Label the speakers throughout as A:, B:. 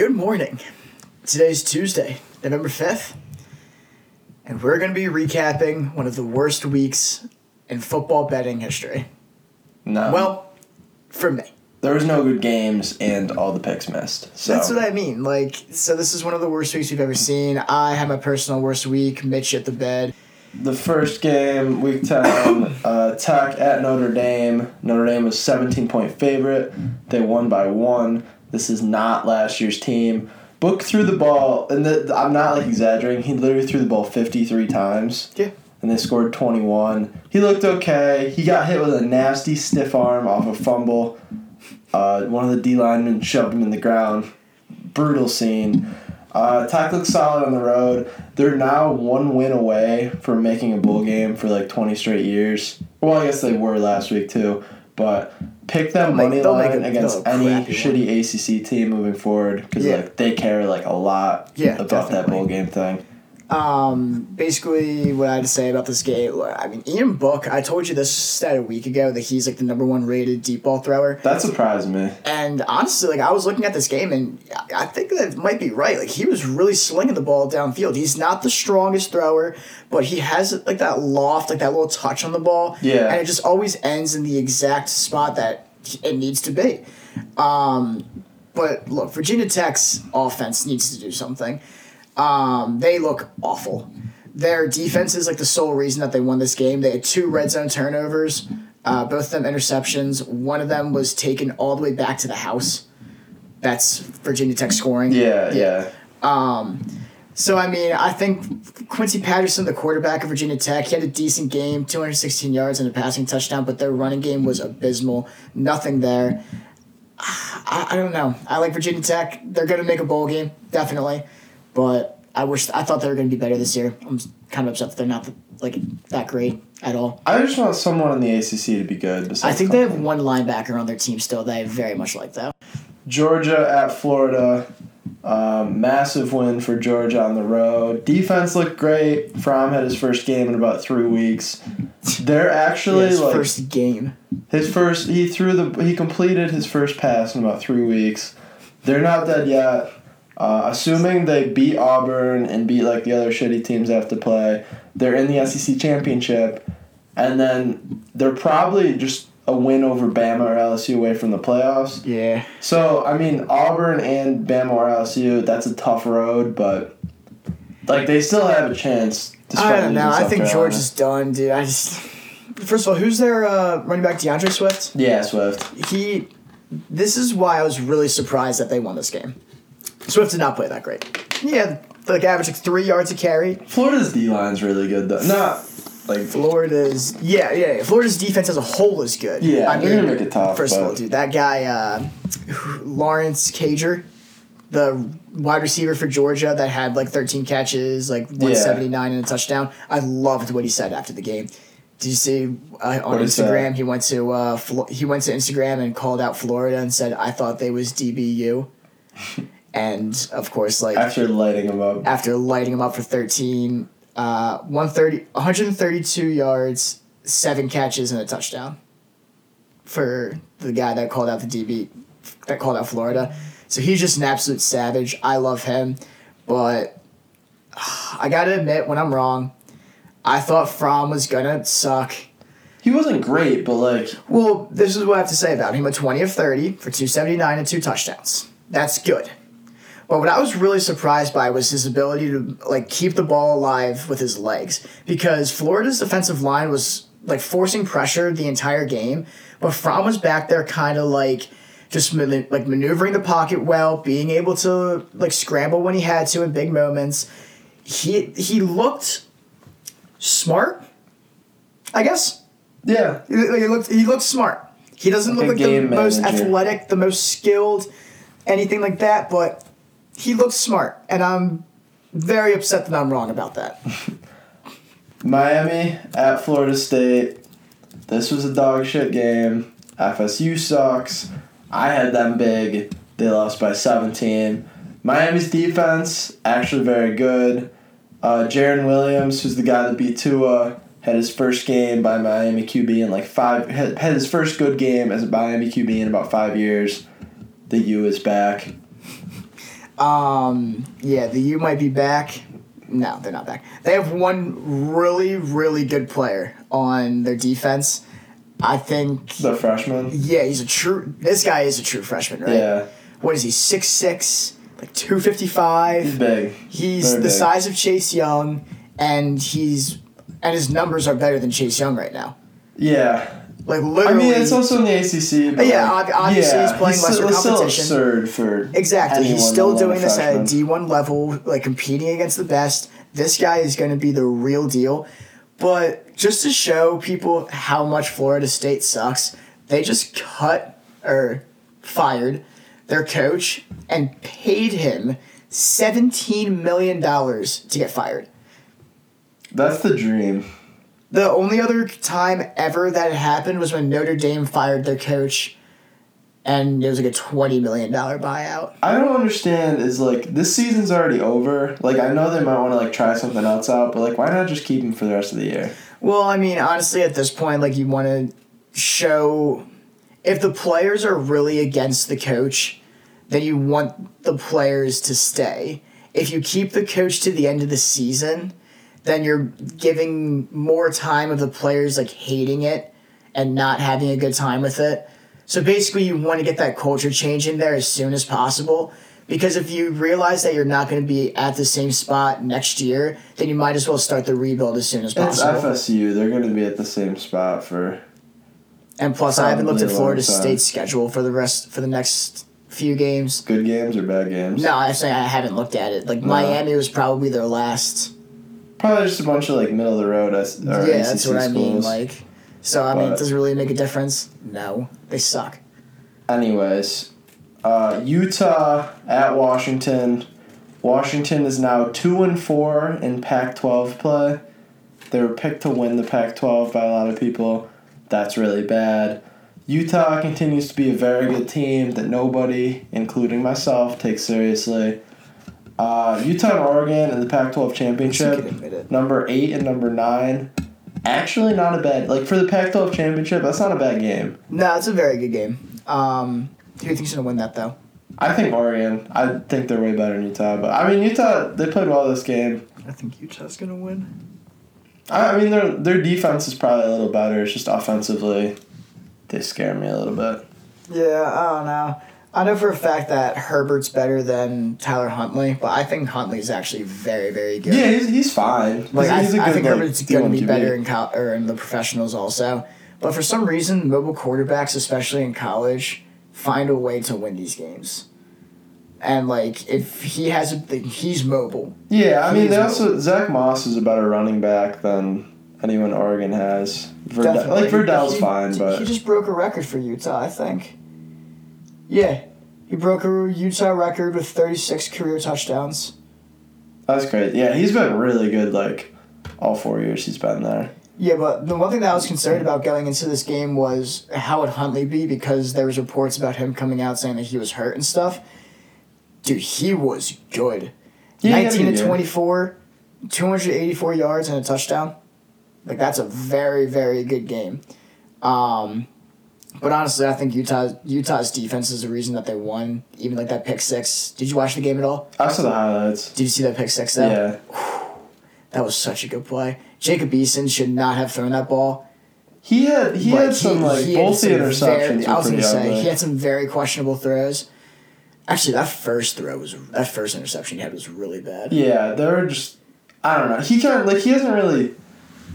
A: Good morning. Today's Tuesday, November 5th, and we're going to be recapping one of the worst weeks in football betting history.
B: No.
A: Well, for me.
B: there was no good games and all the picks missed. So
A: That's what I mean. Like, so this is one of the worst weeks we've ever seen. I had my personal worst week. Mitch at the bed.
B: the first game, week ten, uh, Tech at Notre Dame. Notre Dame was seventeen point favorite. They won by one. This is not last year's team. Book threw the ball, and the, I'm not like exaggerating. He literally threw the ball 53 times.
A: Yeah.
B: and they scored 21. He looked okay. He got hit with a nasty stiff arm off a fumble. Uh, one of the D linemen shoved him in the ground. Brutal scene. Uh, Tech looks solid on the road. They're now one win away from making a bowl game for like 20 straight years. Well, I guess they were last week too. But pick them
A: They'll
B: money
A: make
B: line
A: a-
B: against any
A: one.
B: shitty ACC team moving forward because
A: Yeah.
B: like they care like a lot
A: Yeah,
B: about that bowl game thing.
A: Um, basically, what I had to say about this game, I mean, Ian Book, I told you this stat a week ago that he's like the number one rated deep ball thrower.
B: That surprised me.
A: And honestly, like I was looking at this game, and I- think that might be right. Like he was really slinging the ball downfield. He's not the strongest thrower, but he has like that loft, like that little touch on the ball.
B: Yeah.
A: and it just always ends in the exact spot that it needs to be. Um, but look, Virginia Tech's offense needs to do something. Um, they look awful. Their defense is like the sole reason that they won this game. They had two red zone turnovers, uh, both of them interceptions. One of them was taken all the way back to the house. That's Virginia Tech scoring.
B: Yeah, yeah.
A: Um, so I mean, I think Quincy Patterson, the quarterback of Virginia Tech, he had a decent game, 216 yards and a passing touchdown, but their running game was abysmal. Nothing there. I, I don't know. I like Virginia Tech. They're going to make a bowl game, definitely, but I wish I thought they were going to be better this year. I'm kind of upset that they're not like that great at all.
B: I just want someone in the ACC to be good.
A: I think they have one linebacker on their team still that I very much like though.
B: Georgia at Florida. Um, massive win for Georgia on the road. Defense looked great. Fromm had his first game in about three weeks. They're actually
A: His
B: like
A: first game.
B: his first. He threw the. He completed his first pass in about three weeks. They're not dead yet. Uh, assuming they beat Auburn and beat like the other shitty teams they have to play, they're in the SEC championship, and then they're probably just a win over Bama or LSU away from the playoffs.
A: Yeah.
B: So I mean Auburn and Bama or LSU, that's a tough road, but like they still have a chance.
A: I don't know. I think
B: Carolina.
A: George is done, dude. I just first of all, who's their uh, running back? D'Andre Swift.
B: Yeah, Swift.
A: He. This is why I was really surprised that they won this game. Swift did not play that great. Yeah, like average like three yards a carry.
B: Florida's D line's really good though. Not like
A: Florida's yeah, yeah, yeah. Florida's defense as a whole is good.
B: Yeah,
A: I
B: they're gonna make it tough,
A: First of all, dude, that guy uh, Lawrence Cager, the wide receiver for Georgia that had like 13 catches, like 179 and a touchdown. I loved what he said after the game. Did you see uh, on
B: What is that?
A: Instagram? He went to uh, Flo- he went to Instagram and called out Florida and said, "I thought they was DBU," and of course, like
B: after lighting them up.
A: after lighting him up for 13, uh, 130, 132 yards, seven catches, and a touchdown for the guy that called out the DB, that called out Florida. So he's just an absolute savage. I love him, but I gotta admit, when I'm wrong, I thought Fromm was gonna suck.
B: He wasn't great, but like
A: Well, this is what I have to say about him. a 20 of 30 for 279 and two touchdowns. That's good. But what I was really surprised by was his ability to like keep the ball alive with his legs because Florida's defensive line was like forcing pressure the entire game, but Fromm was back there kind of like just man- like maneuvering the pocket well, being able to like scramble when he had to in big moments. He he looked smart, I guess.
B: yeah.
A: He, he looked he looked smart. He doesn't
B: Like
A: look like the
B: game
A: most athletic, the most skilled, anything like that, but he looks smart, and I'm very upset that I'm wrong about that.
B: Miami at Florida State. This was a dog shit game. FSU sucks. I had them big. They lost by 17. Miami's defense, actually very good. Uh, Jarren Williams, who's the guy that beat Tua, had his first game by Miami QB in like five, had, had his first good game as a Miami QB in about five years. The U is back.
A: Um, yeah, the U might be back. No, they're not back. They have one really, really good player on their defense. I think.
B: The freshman.
A: Yeah, he's a true. This guy is a true freshman, right?
B: Yeah,
A: What is he? Six six, like two fifty five.
B: he's big.
A: He's
B: Very
A: the
B: big.
A: size of Chase Young, and he's and his numbers are better than Chase Young right now.
B: Yeah,
A: Like literally, I
B: mean it's also in the ACC. But
A: Yeah,
B: like,
A: obviously he's playing
B: still-
A: lesser
B: still
A: competition.
B: absurd for
A: Exactly. He's still doing this at a
B: freshman.
A: D1 level, like competing against the best. This guy is going to be the real deal. But just to show people how much Florida State sucks, they just cut or fired their coach and paid him $17 million to get fired.
B: That's the dream.
A: The only other time ever that it happened was when Notre Dame fired their coach and it was like a $20 million buyout.
B: I don't understand is like this season's already over. Like I know they might want to like try something else out, but like why not just keep him for the rest of the year?
A: Well, I mean, honestly, at this point, like you want to show if the players are really against the coach, then you want the players to stay. If you keep the coach to the end of the season, then you're giving more time of the players like hating it and not having a good time with it. So basically, you want to get that culture change in there as soon as possible. Because if you realize that you're not going to be at the same spot next year, then you might as well start the rebuild as soon as possible. It's.
B: FSU. They're going to be at the same spot for.
A: And plus, I haven't looked at Florida
B: a long time.
A: State's schedule for the rest for the next few games.
B: Good games or bad games?
A: No, I'm saying I haven't looked at it. Like Miami was probably their last.
B: Probably just a bunch of like middle of the road. S- Or
A: yeah, that's what I mean. Like, so I mean, does it really make a difference? No, they suck.
B: Anyways, uh, Utah at Washington. Washington is now two and four in Pac-12 play. They were picked to win the Pac-12 by a lot of people. That's really bad. Utah continues to be a very good team that nobody, including myself, takes seriously. Uh, Utah and Oregon in the Pac-12 championship, number eight and number nine. Actually, not a bad like for the Pac-12 championship. That's not a bad game.
A: No, it's a very good game. Um, who do you think's gonna win that though?
B: I think Oregon. I think they're way better than Utah. But I mean, Utah. They played well this game.
A: I think Utah's gonna win.
B: I, I mean, their their defense is probably a little better. It's just offensively, they scare me a little bit.
A: Yeah, I don't know. I know for a fact that Herbert's better than Tyler Huntley, but I think Huntley's actually very, very good.
B: Yeah, he's, he's fine.
A: Like I,
B: he's
A: I
B: good,
A: think
B: like,
A: Herbert's going to be better in col- or in the professionals also. But for some reason, mobile quarterbacks, especially in college, find a way to win these games. And like if he has a, thing, he's mobile.
B: Yeah, I mean,
A: He's
B: they
A: mobile.
B: also Zack Moss is a better running back than anyone Oregon has. Like Verdell's
A: He-
B: fine,
A: he
B: but
A: just broke a record for Utah. I think. Yeah, he broke a Utah record with thirty six career touchdowns.
B: that's great. Yeah, he's been really good. Like all four years he's been there.
A: Yeah, but the one thing that I was concerned about going into this game was how would Huntley be because there was reports about him coming out saying that he was hurt and stuff. Dude, he was good.
B: Yeah, he had a
A: 19
B: good
A: to
B: game.
A: 24, 284 yards and a touchdown. Like that's a very very good game. Um but honestly, I think Utah Utah's defense is the reason that they won. Even like that pick six. Did you watch the game at all?
B: I saw the highlights.
A: Did you see that pick six? Though?
B: Yeah,
A: That was such a good play. Jacob Eason should not have thrown that ball.
B: he had he
A: Like,
B: had some like
A: he
B: both the interceptions
A: very- I was gonna say he had some very questionable throws. Actually, that first throw was that first interception he had was really bad.
B: Yeah, they were just. I don't know. He kind of like he hasn't really.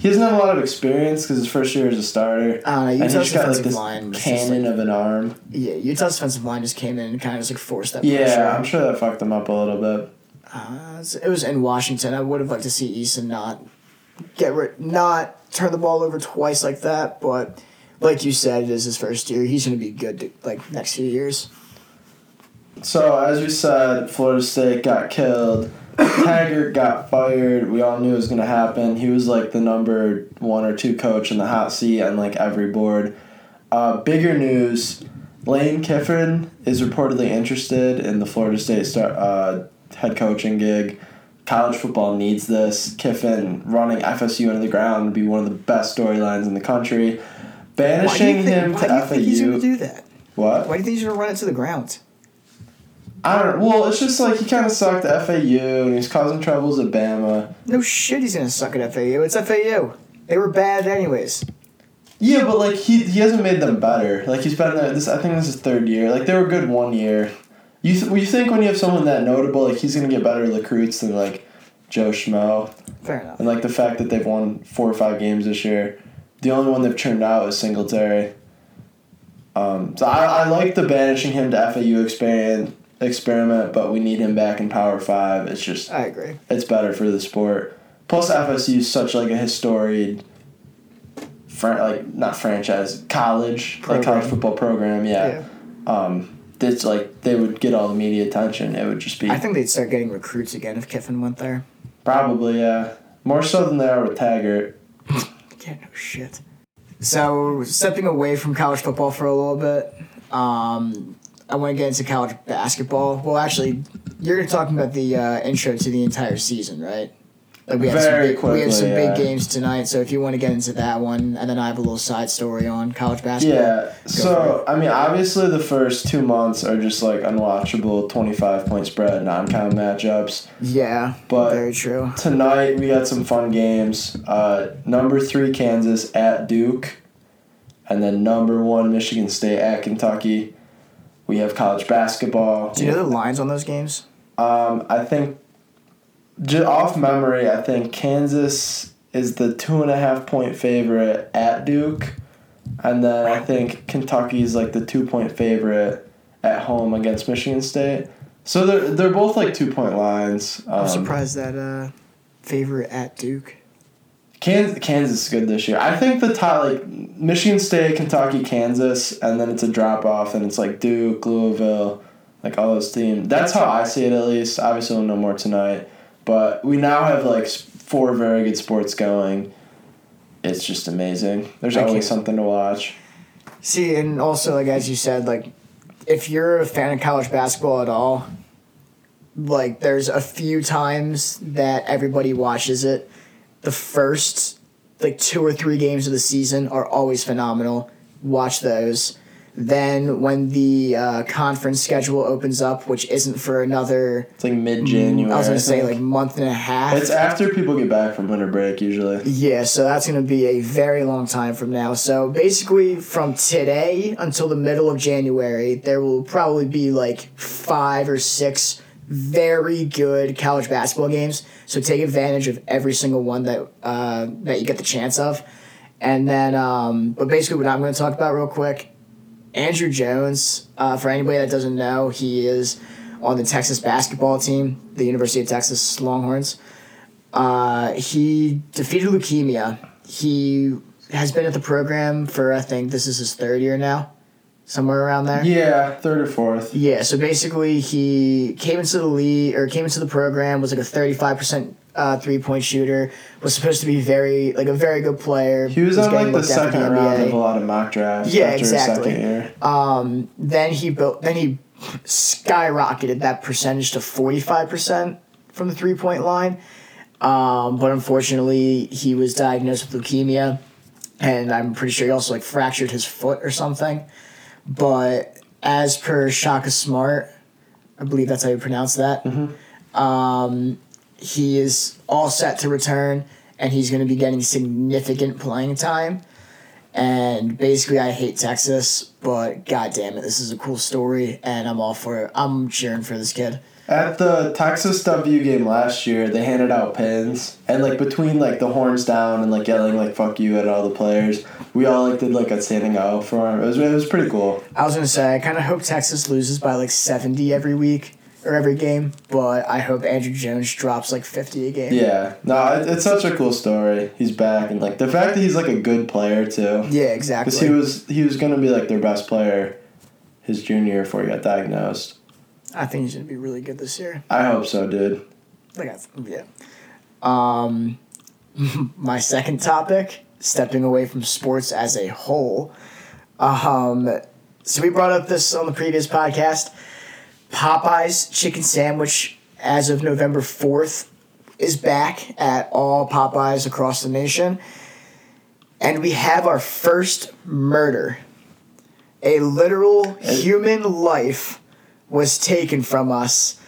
B: He doesn't have a lot of experience because his first year as a starter.
A: I don't know.
B: and he's
A: Utah's
B: got like
A: defensive
B: this
A: line
B: cannon
A: like,
B: of an arm.
A: yeah. Utah's defensive line just came in and kind of just like forced that
B: Yeah,
A: pressure.
B: I'm sure that fucked him up a little bit.
A: Uh, it was in Washington. I would have liked to see Eason not get rid, not turn the ball over twice like that. But like you said, it is his first year. He's going to be good to, like next few years.
B: So as we said, Florida State got killed. Taggart got fired. We all knew it was gonna happen. He was like the number one or two coach in the hot seat on like every board. Uh, bigger news: Lane Kiffin is reportedly interested in the Florida State star, uh, head coaching gig. College football needs this. Kiffin running FSU into the ground would be one of the best storylines in the country. Banishing him to FAU.
A: why
B: to
A: do you think he's going to do that?
B: What?
A: Why do you think he's going to run it to the ground?
B: I don't. Well, it's just like he kind of sucked at FAU and he's causing troubles at Bama.
A: No shit, he's gonna suck at FAU. It's FAU. They were bad anyways.
B: Yeah, but like he he hasn't made them better. Like he's been there. This I think this is third year. Like they were good one year. You th- you think when you have someone that notable, like he's gonna get better recruits than like Joe Schmo,
A: Fair enough.
B: and like the fact that they've won four or five games this year. The only one they've turned out is Singletary. Um, so I, I like the banishing him to FAU experiment experiment, but we need him back in Power Five. It's just
A: I agree.
B: it's better for the sport. Plus, FSU is such like a historied, fran- like not franchise, college like college football program. Yeah, um, it's like they would get all the media attention. It would just be
A: I think they'd start getting recruits again if Kiffin went there.
B: probably yeah more so than they are with Taggart.
A: Yeah, no shit. So stepping away from college football for a little bit, um, I want to get into college basketball. Well, actually, you're talking about the uh, intro to the entire season, right? Like we have
B: Very
A: some big, we have some
B: quickly,
A: big games tonight. So if you want to get into that one, and then I have a little side story on college basketball.
B: Yeah. So I mean, obviously the first two months are just like unwatchable twenty five point spread non con matchups.
A: Yeah,
B: But-
A: very true.
B: Tonight we got some fun games. Uh, number three Kansas at Duke, and then number one Michigan State at Kentucky. We have college basketball.
A: Do you know the lines on those games?
B: Um, I think, j- off memory, I think Kansas is the two and a half point favorite at Duke, and then I think Kentucky is like the two point favorite at home against Michigan State. So they're they're both like two point lines. Um,
A: I'm surprised that uh, favorite at Duke.
B: Kansas, Kansas is good this year. I think the top like Michigan State, Kentucky, Kansas, and then it's a drop off, and it's like Duke, Louisville, like all those teams. That's how I see it at least. Obviously, we'll know more tonight, but we now have like four very good sports going. It's just amazing. There's always something to watch.
A: See, and also like as you said, like if you're a fan of college basketball at all, like there's a few times that everybody watches it. The first like two or three games of the season are always phenomenal. Watch those. Then when the uh, conference schedule opens up, which isn't for another,
B: It's like mid January.
A: I was gonna say like month and a half.
B: it's after people get back from winter break usually.
A: Yeah, so that's going to be a very long time from now. So basically, from today until the middle of January, there will probably be like five or six very good college basketball games. So take advantage of every single one that uh, that you get the chance of. And then, um, but basically, what I'm going to talk about real quick Andrew Jones, uh, for anybody that doesn't know, he is on the Texas basketball team, the University of Texas Longhorns. Uh, he defeated leukemia. He has been at the program for I think this is his third year now, somewhere around there.
B: Yeah, third or fourth.
A: Yeah, so basically he came into the league or came into the program was like a thirty five percent uh, three point shooter. Was supposed to be very like a very good player.
B: He was on like the
A: looked at for
B: second round of a lot of mock drafts.
A: Yeah,
B: after
A: exactly.
B: His second year.
A: Um, then he built. Then he skyrocketed that percentage to forty five percent from the three point line. Um, but unfortunately, he was diagnosed with leukemia, and I'm pretty sure he also like fractured his foot or something. But as per Shaka Smart, I believe that's how you pronounce that. Um, he is all set to return, and he's going to be getting significant playing time. And basically, I hate Texas, but god damn it, this is a cool story, and I'm all for it. I'm cheering for this kid.
B: At the Texas W game last year, they handed out pins, and like between like the horns down and like yelling like "fuck you" at all the players, we all like did like a standing O for him. It was it was pretty cool.
A: I was gonna say I kind of hope Texas loses by like 70 every week or every game, but I hope Andrew Jones drops like 50 a game.
B: Yeah, no, it, it's such a cool story. He's back, and like the fact that he's like a good player too,
A: Yeah, exactly.
B: because he was he was gonna be like their best player his junior year before he got diagnosed.
A: I think he's gonna be really good this year.
B: I hope so, dude.
A: Like, I, yeah. Um, my second topic, stepping away from sports as a whole. Um, so we brought up this on the previous podcast. Popeyes chicken sandwich, as of November fourth, is back at all Popeyes across the nation, and we have our first murder. A literal human life was taken from us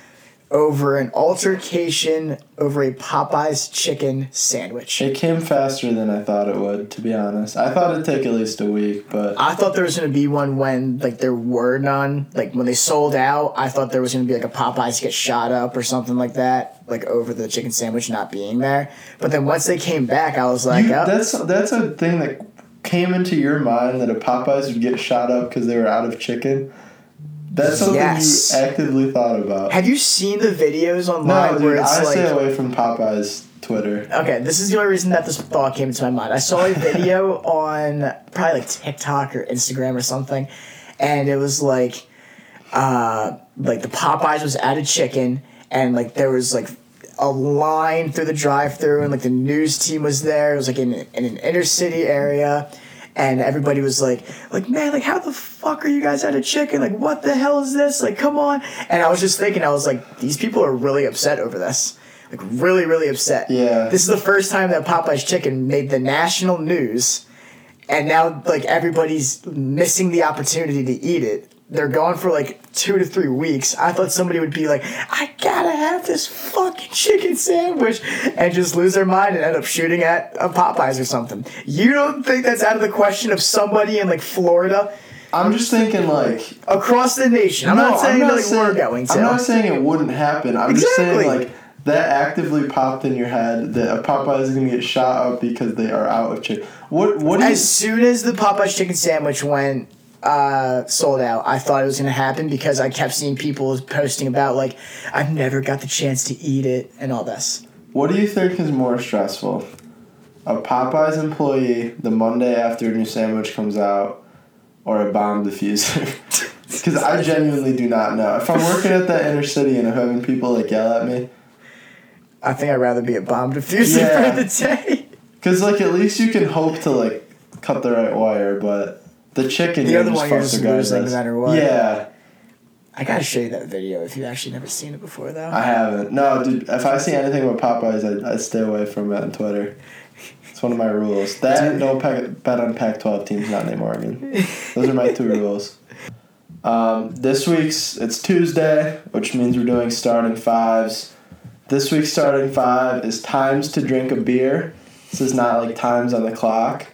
A: over an altercation over a Popeyes chicken sandwich.
B: It came faster than I thought it would, to be honest. I thought it'd take at least a week, but
A: I thought there was gonna be one when like there were none. Like when they sold out, I thought there was gonna be like a Popeyes get shot up or something like that, like over the chicken sandwich not being there. But then once they came back, I was like,
B: you,
A: oh,
B: that's that's a thing that came into your mind that a Popeyes would get shot up because they were out of chicken. That's something
A: Yes.
B: you actively thought about.
A: have you seen the videos online
B: No,
A: where
B: dude,
A: it's
B: I
A: like
B: stay away from Popeyes Twitter.
A: Okay, this is the only reason that this thought came into my mind. I saw a video on probably like TikTok or Instagram or something, and it was like, uh, like the Popeyes was added chicken, and like there was like a line through the drive-through, and like the news team was there. It was like in, in an inner city area. And everybody was like, like, man, like, how the fuck are you guys out of chicken? Like, what the hell is this? Like, come on. And I was just thinking, I was like, these people are really upset over this. Like, really, really upset.
B: Yeah.
A: This is the first time that Popeye's chicken made the national news, and now like everybody's missing the opportunity to eat it. They're gone for like two to three weeks. I thought somebody would be like, "I gotta have this fucking chicken sandwich," and just lose their mind and end up shooting at a Popeyes or something. You don't think that's out of the question of somebody in like Florida
B: I'm just thinking like
A: across the nation? I'm
B: No,
A: not saying that like,
B: saying-
A: we're going to.
B: I'm not saying it wouldn't happen. I'm just saying like that actively popped in your head that a Popeyes is gonna get shot up because they are out of chicken. What what do you
A: as soon as the Popeye's chicken sandwich went uh, sold out, I thought it was going to happen because I kept seeing people posting about like I've never got the chance to eat it and all this.
B: what do you think is more stressful? A Popeyes employee the Monday after a new sandwich comes out, or a bomb diffuser? Because I genuinely do not know. If I'm working at that inner city and I'm having people like yell at me,
A: I think I'd rather be a bomb diffuser
B: Yeah.
A: for the day.
B: because like at least you can hope to like cut the right wire, but the chicken
A: The other one you're just losing no matter what.
B: Yeah.
A: I gotta show you that video if you've actually never seen it before though.
B: I haven't. No, dude. If I see anything about Popeyes, I I stay away from it on Twitter. It's one of my rules. That and no pack, bet on Pac-12 teams not named Oregon. Those are my two rules. Um, this week's it's Tuesday, which means we're doing starting fives. This week's starting five is times to drink a beer. This is not like times on the clock.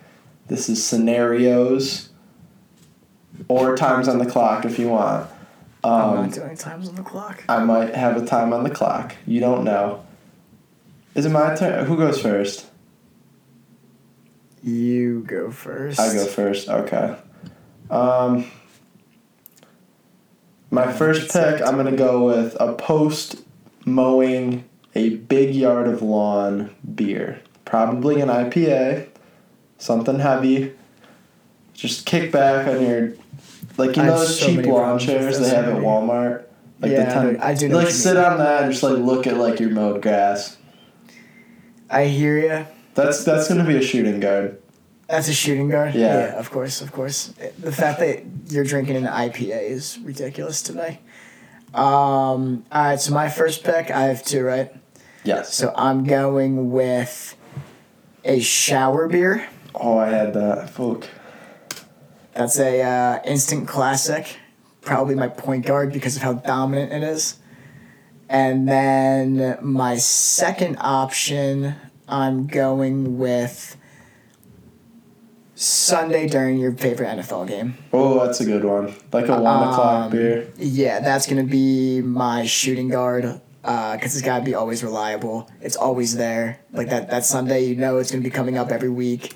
B: This is scenarios or times on the clock if you want.
A: I'm
B: Um,
A: not doing times on the clock.
B: I might have a time on the clock. You don't know. Is it my turn? Who goes first?
A: You go first.
B: I go first. Okay. Um, my first pick, I'm gonna go with a post mowing a big yard of lawn beer. Probably an IPA, something heavy. Just kick back on your, like you
A: I
B: know those
A: so
B: cheap lawn chairs they have at. Walmart. Like
A: Yeah,
B: the
A: do- I do know
B: like sit on that and just like look at like your mowed grass.
A: I hear you.
B: That's that's gonna be a shooting guard.
A: That's a shooting guard.
B: Yeah.
A: of course, of course. The fact that you're drinking an IPA is ridiculous to me. Um, all right, so my first pick, I have two, right?
B: Yes.
A: So I'm going with a shower beer.
B: Oh, I had that. Fuck.
A: That's a uh, instant classic. Probably my point guard because of how dominant it is. And then my second option, I'm going with Sunday during your favorite NFL game.
B: Oh, that's a good one. Like a one o'clock
A: Um,
B: beer.
A: Yeah, that's gonna be my shooting guard. Because it's gotta be always reliable. It's always there. Like that. That Sunday, you know, it's gonna be coming up every week.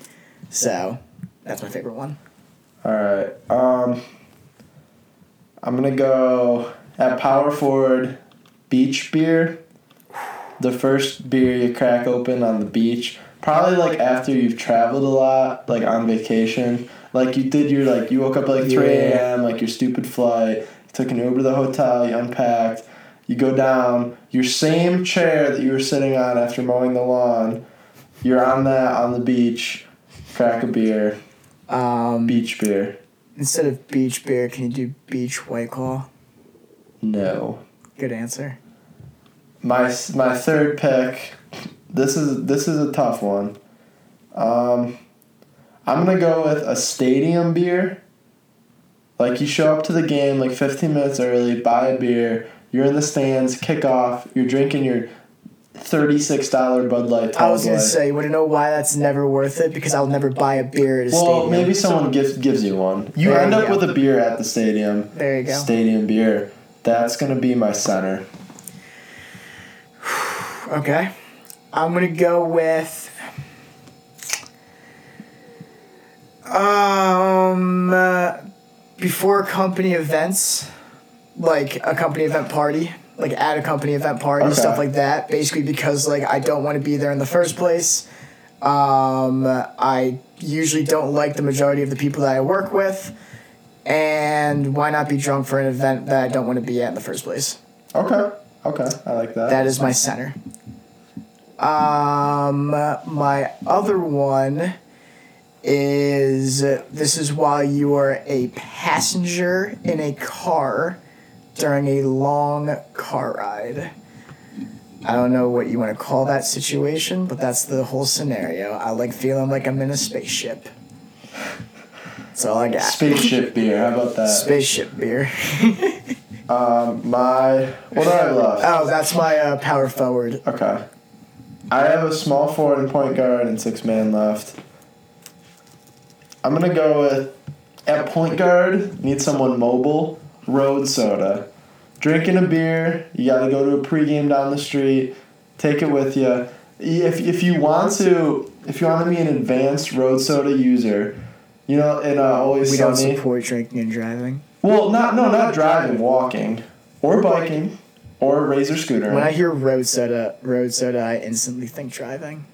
A: So, that's my favorite one.
B: All right. Um, I'm gonna go at power forward, beach beer. The first beer you crack open on the beach, probably like after you've traveled a lot, like on vacation. Like you did your like you woke up at like three a.m. like your stupid flight. You took an Uber to the hotel. You unpacked. You go down your same chair that you were sitting on after mowing the lawn. You're on that on the beach. Crack a beer.
A: Um,
B: Beach beer.
A: instead of beach beer, can you do beach white claw?
B: No.
A: Good answer.
B: My my third pick. This is this is a tough one. Um, I'm gonna go with a stadium beer. Like you show up to the game like 15 minutes early, buy a beer, you're in the stands, kick off, you're drinking your $36 Bud Light
A: I was gonna say, you want to know why that's never worth it? Because I'll never buy a beer at a
B: Well,
A: stadium.
B: maybe someone gives gives you one. You
A: There
B: end
A: you
B: up
A: go.
B: with a beer at the stadium.
A: There you go.
B: Stadium beer. That's gonna be my center.
A: Okay. I'm gonna go with. Um, uh, before company events, like a company event party, like at a company event party,
B: Okay.
A: stuff like that. Basically, because like I don't want to be there in the first place. Um, I usually don't like the majority of the people that I work with, and why not be drunk for an event that I don't want to be at in the first place?
B: Okay. Okay. I like that.
A: That is my center. Um, my other one is this is while you are a passenger in a car during a long car ride. I don't know what you want to call that situation, but that's the whole scenario. I like feeling like I'm in a spaceship. That's all I got.
B: Spaceship beer. How about that?
A: Spaceship beer.
B: Um, my what do I have left?
A: Oh, that's my uh, power forward.
B: Okay. I have a small forward and point guard and six man left. I'm gonna go with at point guard. Need someone mobile. Road soda. Drinking a beer. You gotta go to a pregame down the street. Take it with you. If if you want to, if you want to be an advanced road soda user, you know, and uh, always
A: We don't support drinking and driving.
B: Well, not no, not driving, walking, or biking, or a razor scooter.
A: When I hear road soda, road soda, I instantly think driving.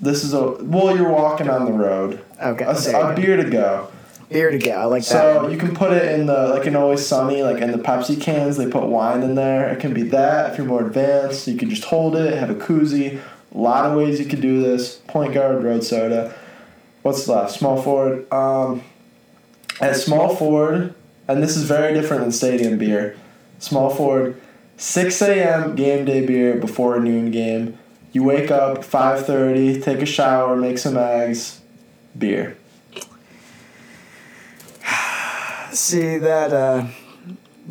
B: This is a well. You're walking on the road.
A: Okay,
B: A, a beer to go.
A: Beer to go. I like that.
B: So you can put it in the like in Always Sunny, like in the Pepsi cans. They put wine in there. It can be that. If you're more advanced, you can just hold it, have a koozie. A lot of ways you could do this. Point guard, road soda. What's left? Small forward. Um, at small forward, and this is very different than stadium beer. Small forward, 6 a.m. game day beer before a noon game. You wake up 5:30, take a shower, make some eggs, beer.
A: See that uh,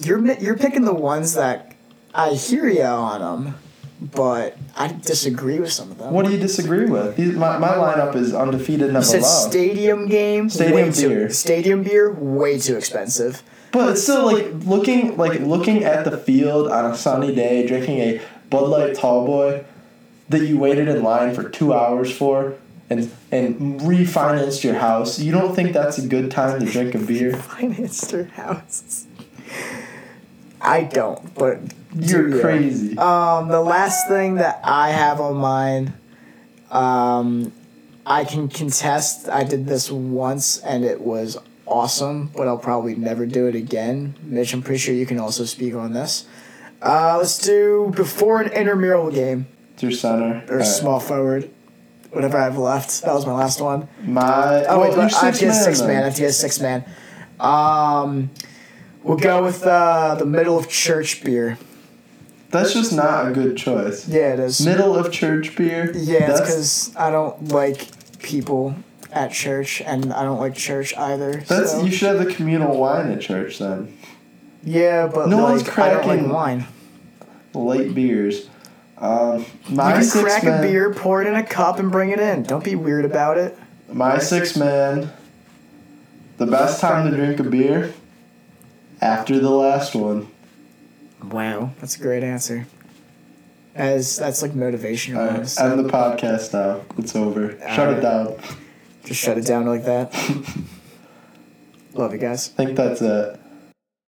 A: you're you're picking the ones that I hear you on them, but I disagree with some of them.
B: What do you disagree with? These, my, my lineup is undefeated,
A: you
B: never
A: said
B: lost.
A: stadium game,
B: Stadium
A: way too,
B: beer.
A: stadium beer, way too expensive.
B: But it's still like looking like looking at the field on a sunny day, drinking a Bud Light Tall Boy that you waited in line for two hours for, and and refinanced your house. You don't think that's a good time to drink a beer?
A: Financed your house. I don't, but
B: You're
A: do
B: crazy.
A: Um, the last thing that I have on mine, um, I can contest. I did this once and it was awesome, but I'll probably never do it again. Mitch, I'm pretty sure you can also speak on this. Uh, let's do before an intramural game
B: Through center.
A: or small forward, whatever I have left. That was my last one.
B: My
A: Oh wait,
B: well, you're
A: I have to get six
B: then.
A: man. I have to get six man. Um, we'll go with uh, the middle of church beer.
B: That's just not a good choice.
A: Yeah, it is.
B: Middle of church beer.
A: Yeah, it's
B: That's-
A: because I don't like people at church, and I don't like church either.
B: That's
A: so.
B: you should have the communal wine at church then.
A: yeah, but
B: No
A: like,
B: one's
A: I don't
B: cracking-
A: like wine.
B: Light beers. Um, my
A: you can
B: six
A: crack
B: man,
A: a beer, pour it in a cup, and bring it in. Don't be weird about it.
B: My six man. The best time to drink a beer. After the last one.
A: Wow, that's a great answer. As that's like motivation.
B: Alright,
A: almost.
B: end the podcast now. It's over. Shut
A: Alright.
B: it down.
A: Just shut it down like that. Love you guys.
B: I think that's it.